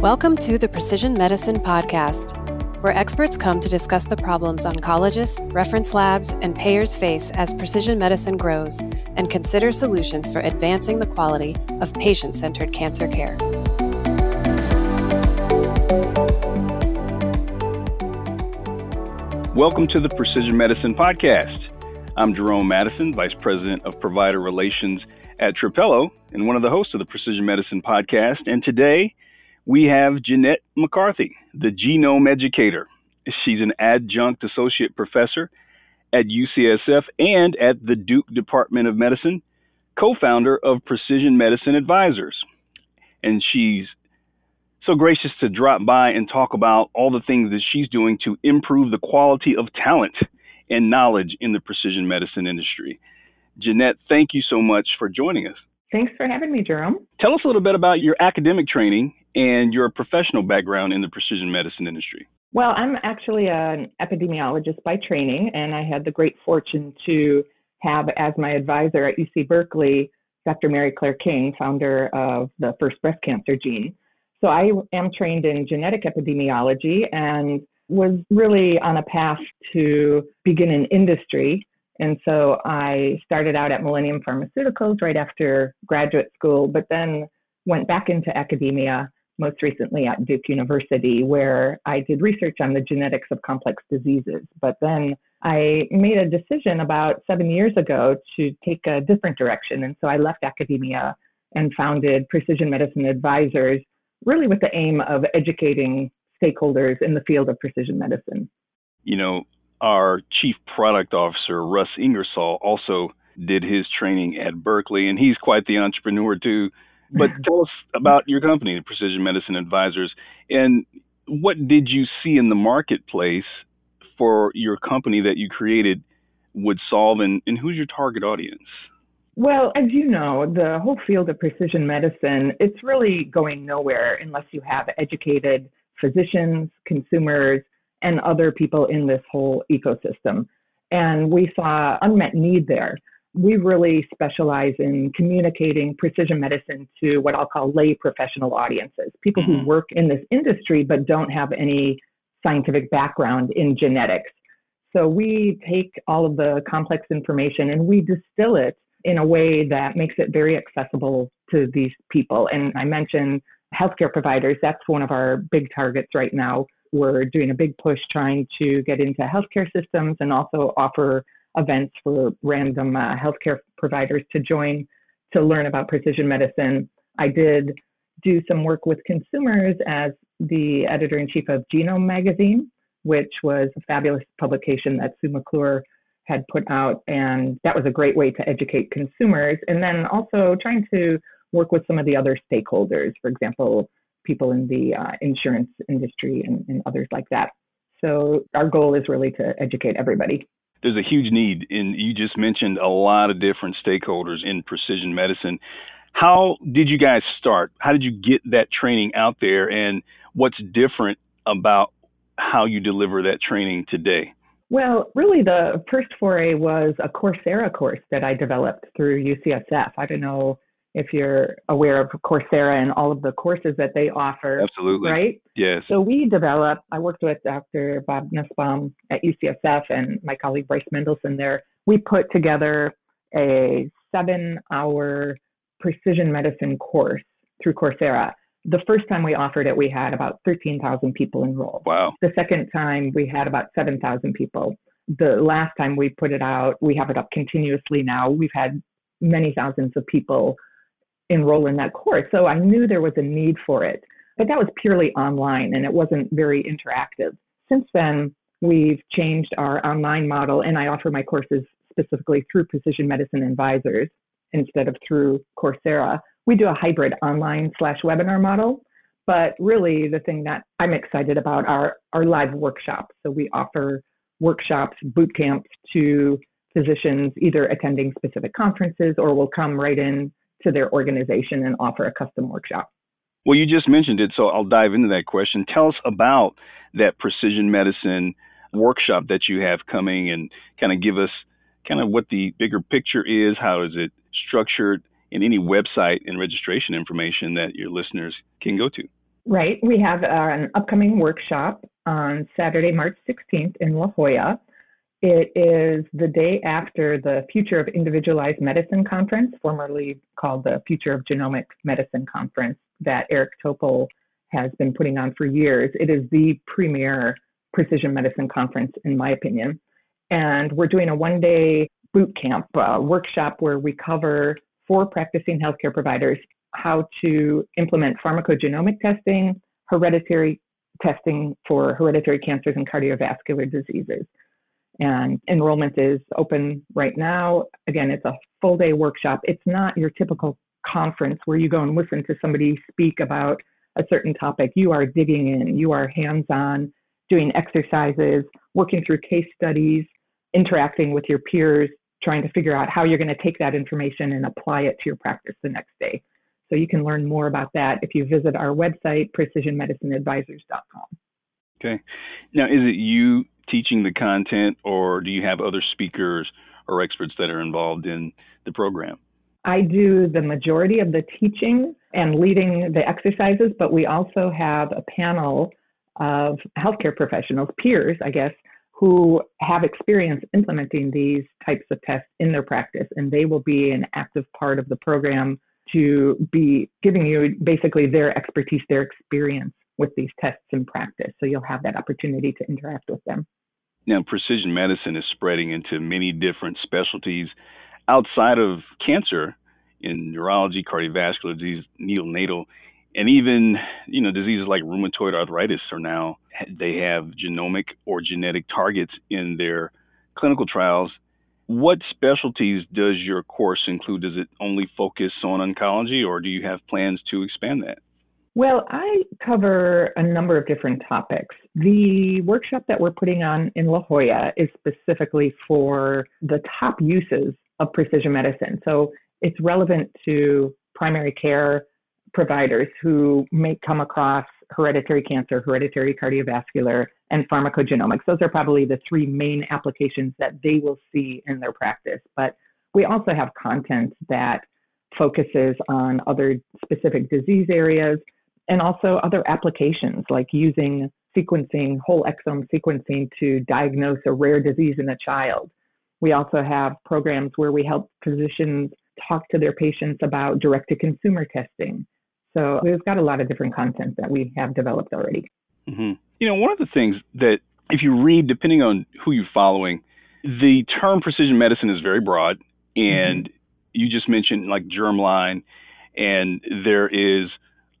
Welcome to the Precision Medicine Podcast, where experts come to discuss the problems oncologists, reference labs, and payers face as precision medicine grows and consider solutions for advancing the quality of patient centered cancer care. Welcome to the Precision Medicine Podcast. I'm Jerome Madison, Vice President of Provider Relations at Trapelo and one of the hosts of the Precision Medicine Podcast. And today, we have Jeanette McCarthy, the genome educator. She's an adjunct associate professor at UCSF and at the Duke Department of Medicine, co founder of Precision Medicine Advisors. And she's so gracious to drop by and talk about all the things that she's doing to improve the quality of talent and knowledge in the precision medicine industry. Jeanette, thank you so much for joining us. Thanks for having me, Jerome. Tell us a little bit about your academic training and your professional background in the precision medicine industry. Well, I'm actually an epidemiologist by training, and I had the great fortune to have as my advisor at UC Berkeley Dr. Mary Claire King, founder of the first breast cancer gene. So I am trained in genetic epidemiology and was really on a path to begin in industry. And so I started out at Millennium Pharmaceuticals right after graduate school, but then went back into academia most recently at Duke University, where I did research on the genetics of complex diseases. But then I made a decision about seven years ago to take a different direction. And so I left academia and founded Precision Medicine Advisors, really with the aim of educating stakeholders in the field of precision medicine. You know, our chief product officer, Russ Ingersoll, also did his training at Berkeley, and he's quite the entrepreneur too. But tell us about your company, Precision Medicine Advisors, and what did you see in the marketplace for your company that you created would solve, and, and who's your target audience? Well, as you know, the whole field of precision medicine, it's really going nowhere unless you have educated physicians, consumers, and other people in this whole ecosystem. And we saw unmet need there we really specialize in communicating precision medicine to what I'll call lay professional audiences, people mm-hmm. who work in this industry but don't have any scientific background in genetics. So we take all of the complex information and we distill it in a way that makes it very accessible to these people. And I mentioned healthcare providers, that's one of our big targets right now. We're doing a big push trying to get into healthcare systems and also offer events for random uh, healthcare providers to join to learn about precision medicine. I did do some work with consumers as the editor in chief of Genome Magazine, which was a fabulous publication that Sue McClure had put out. And that was a great way to educate consumers. And then also trying to work with some of the other stakeholders, for example, people in the uh, insurance industry and, and others like that. So our goal is really to educate everybody there's a huge need, and you just mentioned a lot of different stakeholders in precision medicine. How did you guys start? How did you get that training out there, and what's different about how you deliver that training today? Well, really, the first foray was a Coursera course that I developed through UCSF. I don't know if you're aware of Coursera and all of the courses that they offer. Absolutely. Right? Yes. So we developed, I worked with Dr. Bob Nussbaum at UCSF and my colleague Bryce Mendelsohn there. We put together a seven hour precision medicine course through Coursera. The first time we offered it, we had about 13,000 people enrolled. Wow. The second time, we had about 7,000 people. The last time we put it out, we have it up continuously now. We've had many thousands of people enroll in that course. So I knew there was a need for it, but that was purely online and it wasn't very interactive. Since then, we've changed our online model and I offer my courses specifically through Precision Medicine Advisors instead of through Coursera. We do a hybrid online slash webinar model, but really the thing that I'm excited about are our live workshops. So we offer workshops, boot camps to physicians either attending specific conferences or will come right in to their organization and offer a custom workshop. Well, you just mentioned it, so I'll dive into that question. Tell us about that precision medicine workshop that you have coming and kind of give us kind of what the bigger picture is, how is it structured, and any website and registration information that your listeners can go to. Right. We have uh, an upcoming workshop on Saturday, March 16th in La Jolla. It is the day after the Future of Individualized Medicine Conference, formerly called the Future of Genomic Medicine Conference, that Eric Topol has been putting on for years. It is the premier precision medicine conference, in my opinion. And we're doing a one day boot camp uh, workshop where we cover for practicing healthcare providers how to implement pharmacogenomic testing, hereditary testing for hereditary cancers and cardiovascular diseases. And enrollment is open right now. Again, it's a full day workshop. It's not your typical conference where you go and listen to somebody speak about a certain topic. You are digging in, you are hands on, doing exercises, working through case studies, interacting with your peers, trying to figure out how you're going to take that information and apply it to your practice the next day. So you can learn more about that if you visit our website, precisionmedicineadvisors.com. Okay. Now, is it you teaching the content, or do you have other speakers or experts that are involved in the program? I do the majority of the teaching and leading the exercises, but we also have a panel of healthcare professionals, peers, I guess, who have experience implementing these types of tests in their practice, and they will be an active part of the program to be giving you basically their expertise, their experience with these tests in practice. So you'll have that opportunity to interact with them. Now, precision medicine is spreading into many different specialties outside of cancer in neurology, cardiovascular disease, neonatal, and even you know diseases like rheumatoid arthritis are now they have genomic or genetic targets in their clinical trials. What specialties does your course include? Does it only focus on oncology, or do you have plans to expand that? Well, I cover a number of different topics. The workshop that we're putting on in La Jolla is specifically for the top uses of precision medicine. So it's relevant to primary care providers who may come across hereditary cancer, hereditary cardiovascular, and pharmacogenomics. Those are probably the three main applications that they will see in their practice. But we also have content that focuses on other specific disease areas and also other applications like using sequencing, whole exome sequencing to diagnose a rare disease in a child. We also have programs where we help physicians talk to their patients about direct to consumer testing. So we've got a lot of different content that we have developed already. Mm-hmm. You know, one of the things that if you read, depending on who you're following, the term precision medicine is very broad. And mm-hmm. you just mentioned like germline, and there is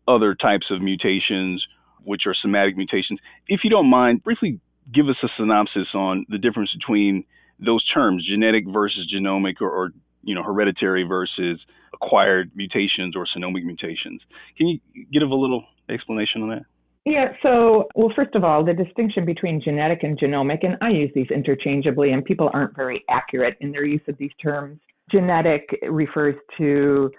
other types of mutations, which are somatic mutations. If you don't mind, briefly give us a synopsis on the difference between those terms, genetic versus genomic, or, or you know, hereditary versus acquired mutations or somatic mutations. Can you give a little explanation on that? Yeah, so, well, first of all, the distinction between genetic and genomic, and I use these interchangeably, and people aren't very accurate in their use of these terms. Genetic refers to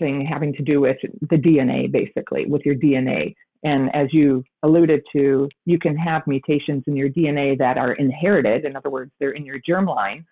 anything having to do with the DNA, basically, with your DNA. And as you alluded to, you can have mutations in your DNA that are inherited. In other words, they're in your germline,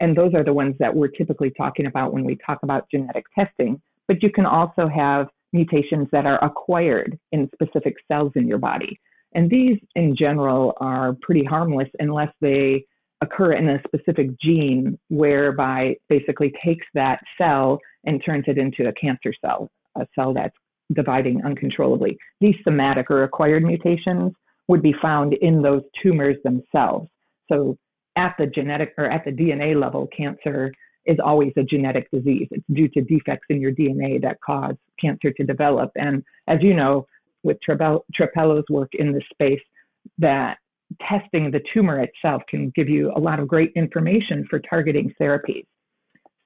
and those are the ones that we're typically talking about when we talk about genetic testing. But you can also have mutations that are acquired in specific cells in your body. And these, in general, are pretty harmless unless they occur in a specific gene, whereby basically takes that cell and turns it into a cancer cell, a cell that's dividing uncontrollably. These somatic or acquired mutations would be found in those tumors themselves. So at the genetic or at the DNA level, cancer is always a genetic disease. It's due to defects in your DNA that cause cancer to develop. And as you know, with Trapelo's work in this space, that testing the tumor itself can give you a lot of great information for targeting therapies.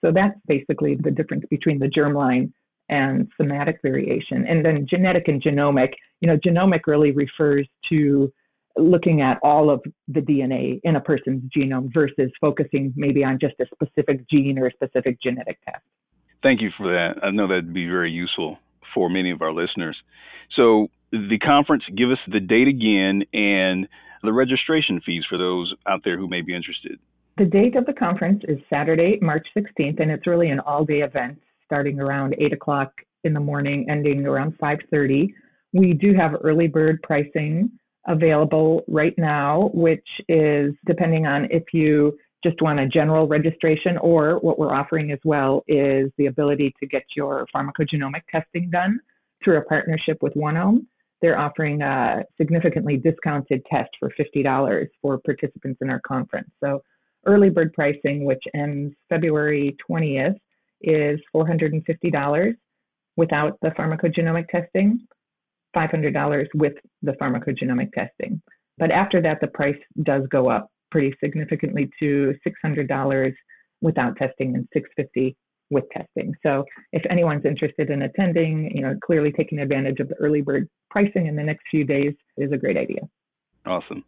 So that's basically the difference between the germline and somatic variation. And then genetic and genomic, you know, genomic really refers to looking at all of the DNA in a person's genome versus focusing maybe on just a specific gene or a specific genetic test. Thank you for that. I know that'd be very useful for many of our listeners. So, the conference, give us the date again and the registration fees for those out there who may be interested. The date of the conference is Saturday, March 16th, and it's really an all-day event starting around 8 o'clock in the morning, ending around 5:30 We do have early bird pricing available right now, which is depending on if you just want a general registration or what we're offering as well is the ability to get your pharmacogenomic testing done through a partnership with OneOme. They're offering a significantly discounted test for $50 for participants in our conference. So early bird pricing, which ends February 20th, is $450 without the pharmacogenomic testing, $500 with the pharmacogenomic testing. But after that, the price does go up pretty significantly to $600 without testing and $650 with testing. So if anyone's interested in attending, you know, clearly taking advantage of the early bird pricing in the next few days is a great idea. Awesome.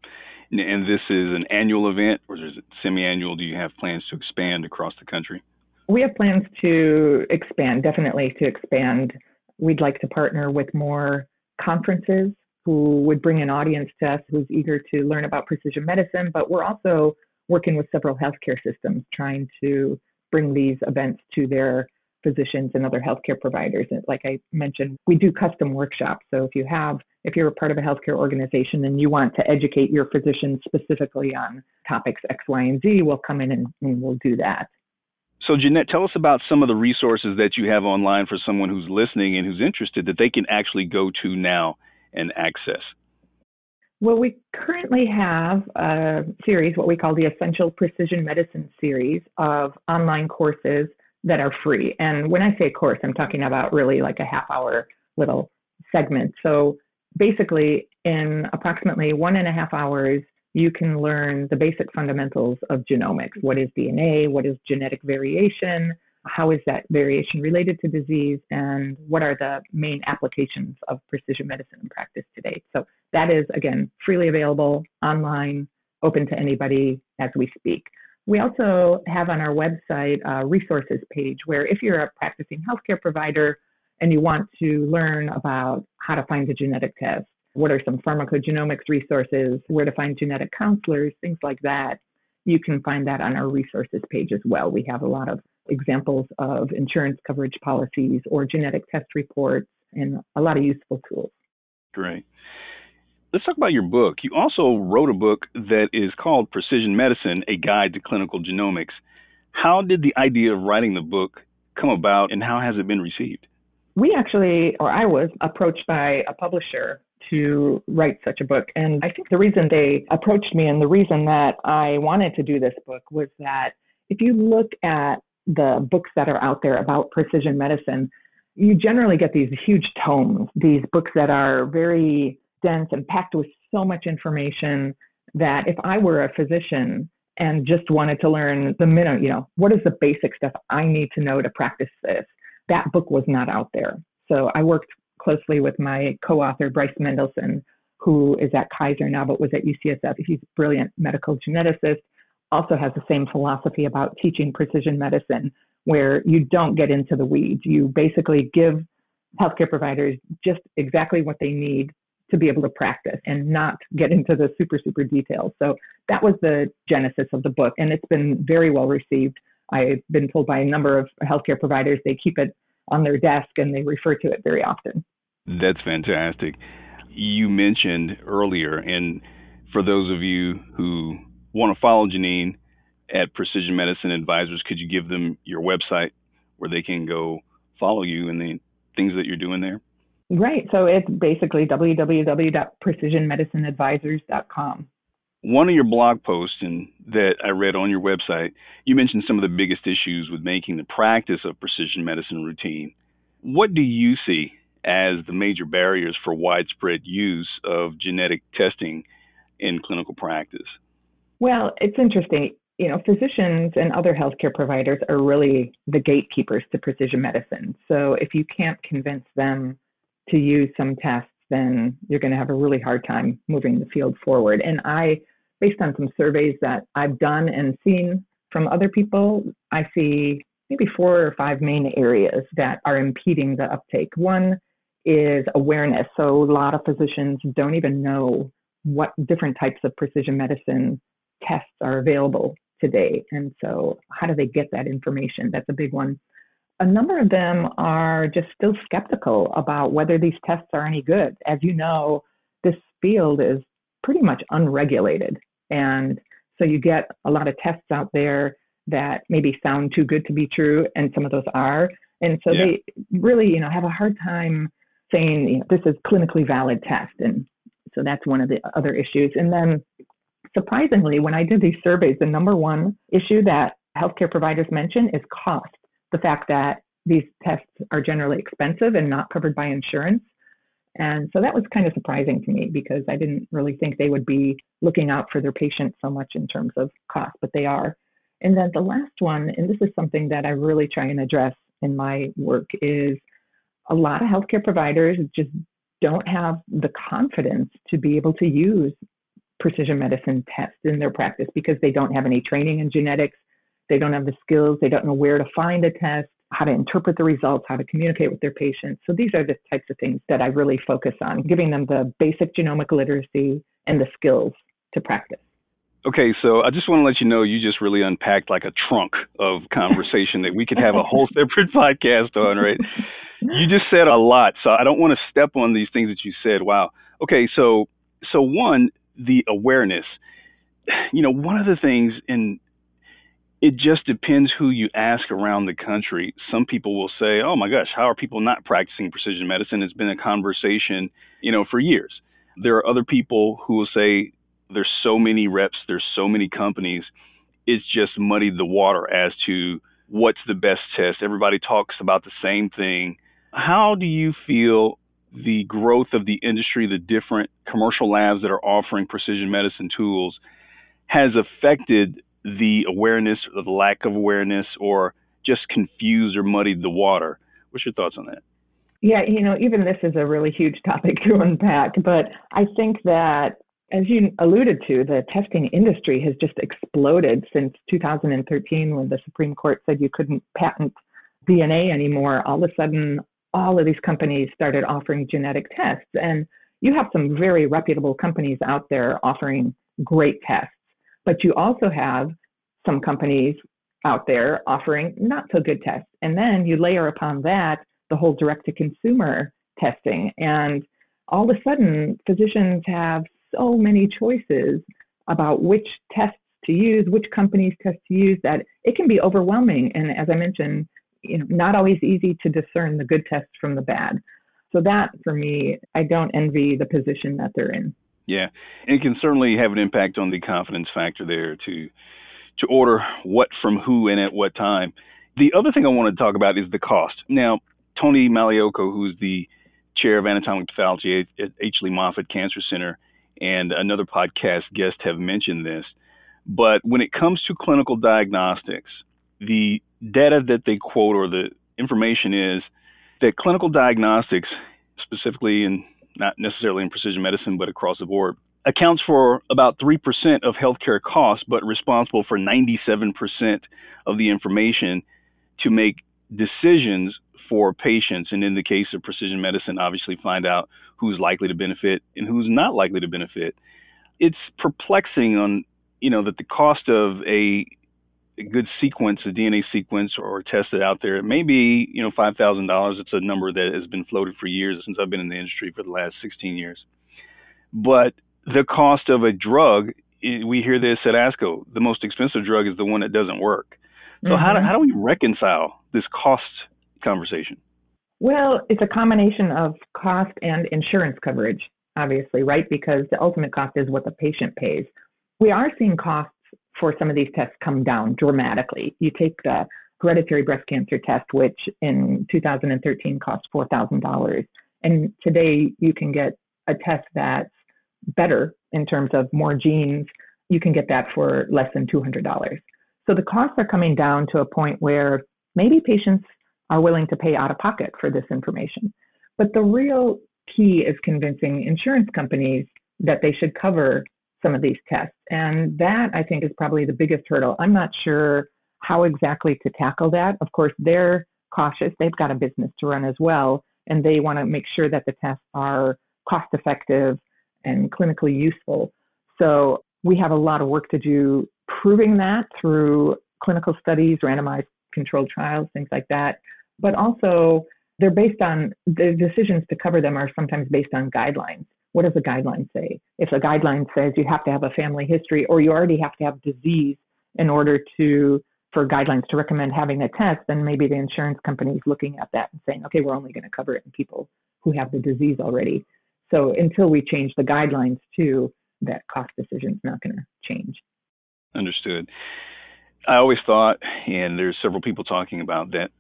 And this is an annual event or is it semi-annual? Do you have plans to expand across the country? We have plans to expand, definitely to expand. We'd like to partner with more conferences who would bring an audience to us who's eager to learn about precision medicine, but we're also working with several healthcare systems trying to bring these events to their physicians and other healthcare providers. And like I mentioned, we do custom workshops. So if you have, if you're a part of a healthcare organization and you want to educate your physicians specifically on topics X, Y, and Z, we'll come in and, and we'll do that. So, Jeanette, tell us about some of the resources that you have online for someone who's listening and who's interested that they can actually go to now and access. Well, we currently have a series, what we call the Essential Precision Medicine series of online courses that are free. And when I say course, I'm talking about really like a half hour little segment. So basically, in approximately one and a half hours, you can learn the basic fundamentals of genomics. What is DNA? What is genetic variation? How is that variation related to disease? And what are the main applications of precision medicine in practice today? So that is, again, freely available online, open to anybody as we speak. We also have on our website a resources page where if you're a practicing healthcare provider and you want to learn about how to find a genetic test, what are some pharmacogenomics resources, where to find genetic counselors, things like that. You can find that on our resources page as well. We have a lot of examples of insurance coverage policies or genetic test reports and a lot of useful tools. Great. Let's talk about your book. You also wrote a book that is called Precision Medicine A Guide to Clinical Genomics. How did the idea of writing the book come about and how has it been received? We actually, or I was approached by a publisher to write such a book. And I think the reason they approached me and the reason that I wanted to do this book was that if you look at the books that are out there about precision medicine, you generally get these huge tomes, these books that are very dense and packed with so much information that if I were a physician and just wanted to learn the minute, you know, what is the basic stuff I need to know to practice this, that book was not out there. So I worked closely with my co-author Bryce Mendelsohn, who is at Kaiser now but was at UCSF. He's a brilliant medical geneticist. Also has the same philosophy about teaching precision medicine, where you don't get into the weeds. You basically give healthcare providers just exactly what they need to be able to practice and not get into the super super details. So that was the genesis of the book, and it's been very well received. I've been told by a number of healthcare providers they keep it on their desk and they refer to it very often. That's fantastic. You mentioned earlier, and for those of you who want to follow Janine at Precision Medicine Advisors, could you give them your website where they can go follow you and the things that you're doing there? Right. So it's basically www.precisionmedicineadvisors.com. One of your blog posts and that I read on your website, you mentioned some of the biggest issues with making the practice of precision medicine routine. What do you see as the major barriers for widespread use of genetic testing in clinical practice? Well, it's interesting. You know, physicians and other healthcare providers are really the gatekeepers to precision medicine. So if you can't convince them to use some tests, then you're going to have a really hard time moving the field forward. And I, based on some surveys that I've done and seen from other people, I see maybe four or five main areas that are impeding the uptake. One is awareness. So a lot of physicians don't even know what different types of precision medicine tests are available today. And so how do they get that information? That's a big one. a number of them are just still skeptical about whether these tests are any good. As you know, this field is pretty much unregulated. And so you get a lot of tests out there that maybe sound too good to be true, and some of those are. And so yeah. they really, you know, have a hard time saying you know, this is clinically valid test. And so that's one of the other issues. And then surprisingly, when I did these surveys, the number one issue that healthcare providers mention is cost. The fact that these tests are generally expensive and not covered by insurance. And so that was kind of surprising to me because I didn't really think they would be looking out for their patients so much in terms of cost, but they are. And then the last one, and this is something that I really try and address in my work, is a lot of healthcare providers just don't have the confidence to be able to use precision medicine tests in their practice because they don't have any training in genetics, they don't have the skills, they don't know where to find a test, how to interpret the results, how to communicate with their patients. So these are the types of things that I really focus on, giving them the basic genomic literacy and the skills to practice. Okay, so I just want to let you know you just really unpacked like a trunk of conversation that we could have a whole separate podcast on, right? You just said a lot, so I don't want to step on these things that you said. Wow. Okay, so so one, the awareness. You know, one of the things in it just depends who you ask around the country. Some people will say, "Oh my gosh, how are people not practicing precision medicine?" It's been a conversation, you know, for years. There are other people who will say, there's so many reps, there's so many companies. It's just muddied the water as to what's the best test. Everybody talks about the same thing. How do you feel the growth of the industry, the different commercial labs that are offering precision medicine tools, has affected the awareness or the lack of awareness or just confused or muddied the water? What's your thoughts on that? Yeah, you know, even this is a really huge topic to unpack, but I think that as you alluded to, the testing industry has just exploded since 2013 when the Supreme Court said you couldn't patent DNA anymore. All of a sudden, all of these companies started offering genetic tests. And you have some very reputable companies out there offering great tests. But you also have some companies out there offering not so good tests. And then you layer upon that the whole direct to consumer testing. And all of a sudden, physicians have so many choices about which tests to use, which companies test to use, that it can be overwhelming. And as I mentioned, you know, not always easy to discern the good tests from the bad. So that, for me, I don't envy the position that they're in. Yeah, and it can certainly have an impact on the confidence factor there to to order what from who and at what time. The other thing I want to talk about is the cost. Now, Tony Magliocco, who's the chair of anatomic pathology at H. Lee Moffitt Cancer Center, and another podcast guest have mentioned this. But when it comes to clinical diagnostics, the data that they quote or the information is that clinical diagnostics, specifically and not necessarily in precision medicine, but across the board, accounts for about 3% of healthcare costs, but responsible for 97% of the information to make decisions for patients. And in the case of precision medicine, obviously find out who's likely to benefit and who's not likely to benefit. It's perplexing on, you know, that the cost of a, a good sequence, a DNA sequence or tested out there, it may be, you know, $5,000. It's a number that has been floated for years since I've been in the industry for the last 16 years. But the cost of a drug, we hear this at ASCO, the most expensive drug is the one that doesn't work. So mm-hmm. how, do, how do we reconcile this cost conversation? Well, it's a combination of cost and insurance coverage, obviously, right? Because the ultimate cost is what the patient pays. We are seeing costs for some of these tests come down dramatically. You take the hereditary breast cancer test, which in 2013 cost $4,000. And today you can get a test that's better in terms of more genes. You can get that for less than $200. So the costs are coming down to a point where maybe patients are willing to pay out of pocket for this information. But the real key is convincing insurance companies that they should cover some of these tests. And that I think is probably the biggest hurdle. I'm not sure how exactly to tackle that. Of course, they're cautious. They've got a business to run as well, and they want to make sure that the tests are cost effective and clinically useful. So we have a lot of work to do proving that through clinical studies, randomized controlled trials, things like that. but also they're based on the decisions to cover them are sometimes based on guidelines. What does the guideline say? If the guideline says you have to have a family history or you already have to have disease in order to for guidelines to recommend having a test, then maybe the insurance company is looking at that and saying, okay, we're only going to cover it in people who have the disease already. So until we change the guidelines too, that cost decision is not going to change. Understood. I always thought, and there's several people talking about that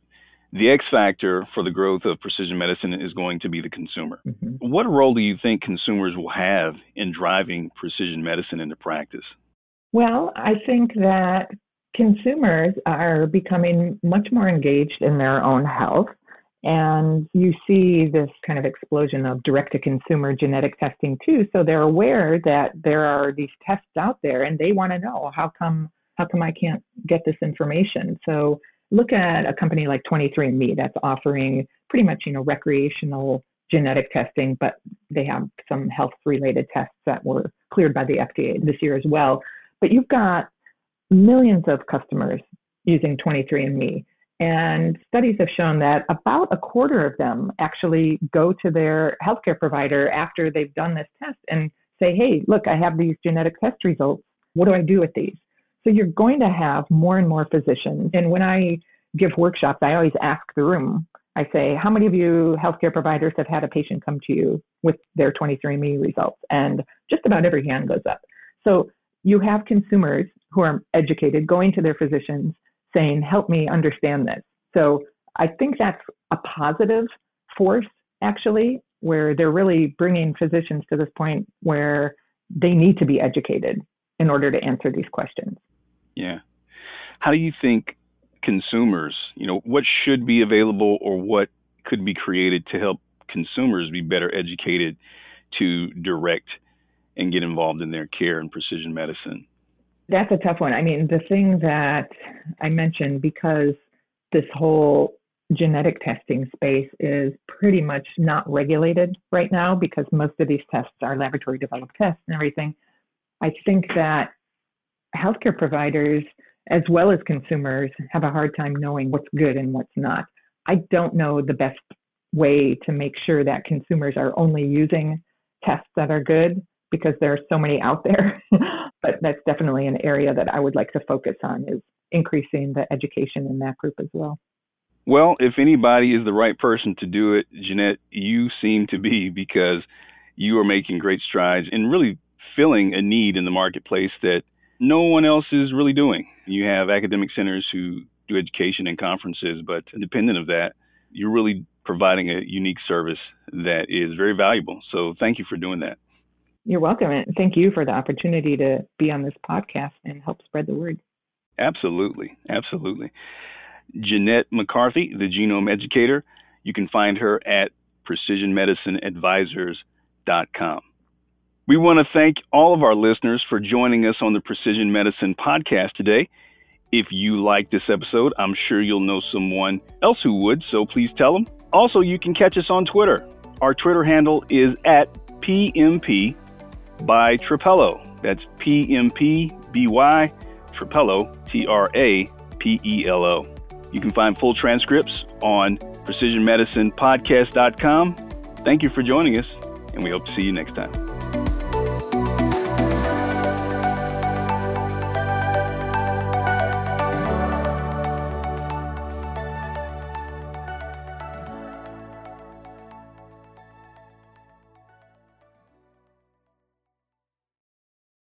the X factor for the growth of precision medicine is going to be the consumer. Mm-hmm. What role do you think consumers will have in driving precision medicine into practice? Well, I think that consumers are becoming much more engaged in their own health. And you see this kind of explosion of direct to consumer genetic testing too. So they're aware that there are these tests out there and they want to know how come how come I can't get this information? So look at a company like 23andMe that's offering pretty much, you know, recreational genetic testing, but they have some health related tests that were cleared by the FDA this year as well. But you've got millions of customers using 23andMe. And studies have shown that about a quarter of them actually go to their healthcare provider after they've done this test and say, hey, look, I have these genetic test results. What do I do with these? So you're going to have more and more physicians. And when I give workshops, I always ask the room, I say, how many of you healthcare providers have had a patient come to you with their 23andMe results? And just about every hand goes up. So you have consumers who are educated going to their physicians saying, help me understand this. So I think that's a positive force, actually, where they're really bringing physicians to this point where they need to be educated in order to answer these questions. Yeah. How do you think consumers, you know, what should be available or what could be created to help consumers be better educated to direct and get involved in their care and precision medicine? That's a tough one. I mean, the thing that I mentioned, because this whole genetic testing space is pretty much not regulated right now because most of these tests are laboratory developed tests and everything. I think that healthcare providers, as well as consumers, have a hard time knowing what's good and what's not. I don't know the best way to make sure that consumers are only using tests that are good because there are so many out there. but that's definitely an area that I would like to focus on is increasing the education in that group as well. Well, if anybody is the right person to do it, Jeanette, you seem to be because you are making great strides and really filling a need in the marketplace that no one else is really doing. You have academic centers who do education and conferences, but independent of that, you're really providing a unique service that is very valuable. So thank you for doing that. You're welcome. And thank you for the opportunity to be on this podcast and help spread the word. Absolutely. Absolutely. Jeanette McCarthy, the genome educator, you can find her at precisionmedicineadvisors.com. We want to thank all of our listeners for joining us on the Precision Medicine podcast today. If you like this episode, I'm sure you'll know someone else who would, so please tell them. Also, you can catch us on Twitter. Our Twitter handle is at PMP by Trapelo. That's PMPBY Trapelo, T R A P E L O. You can find full transcripts on precisionmedicinepodcast.com. Thank you for joining us, and we hope to see you next time.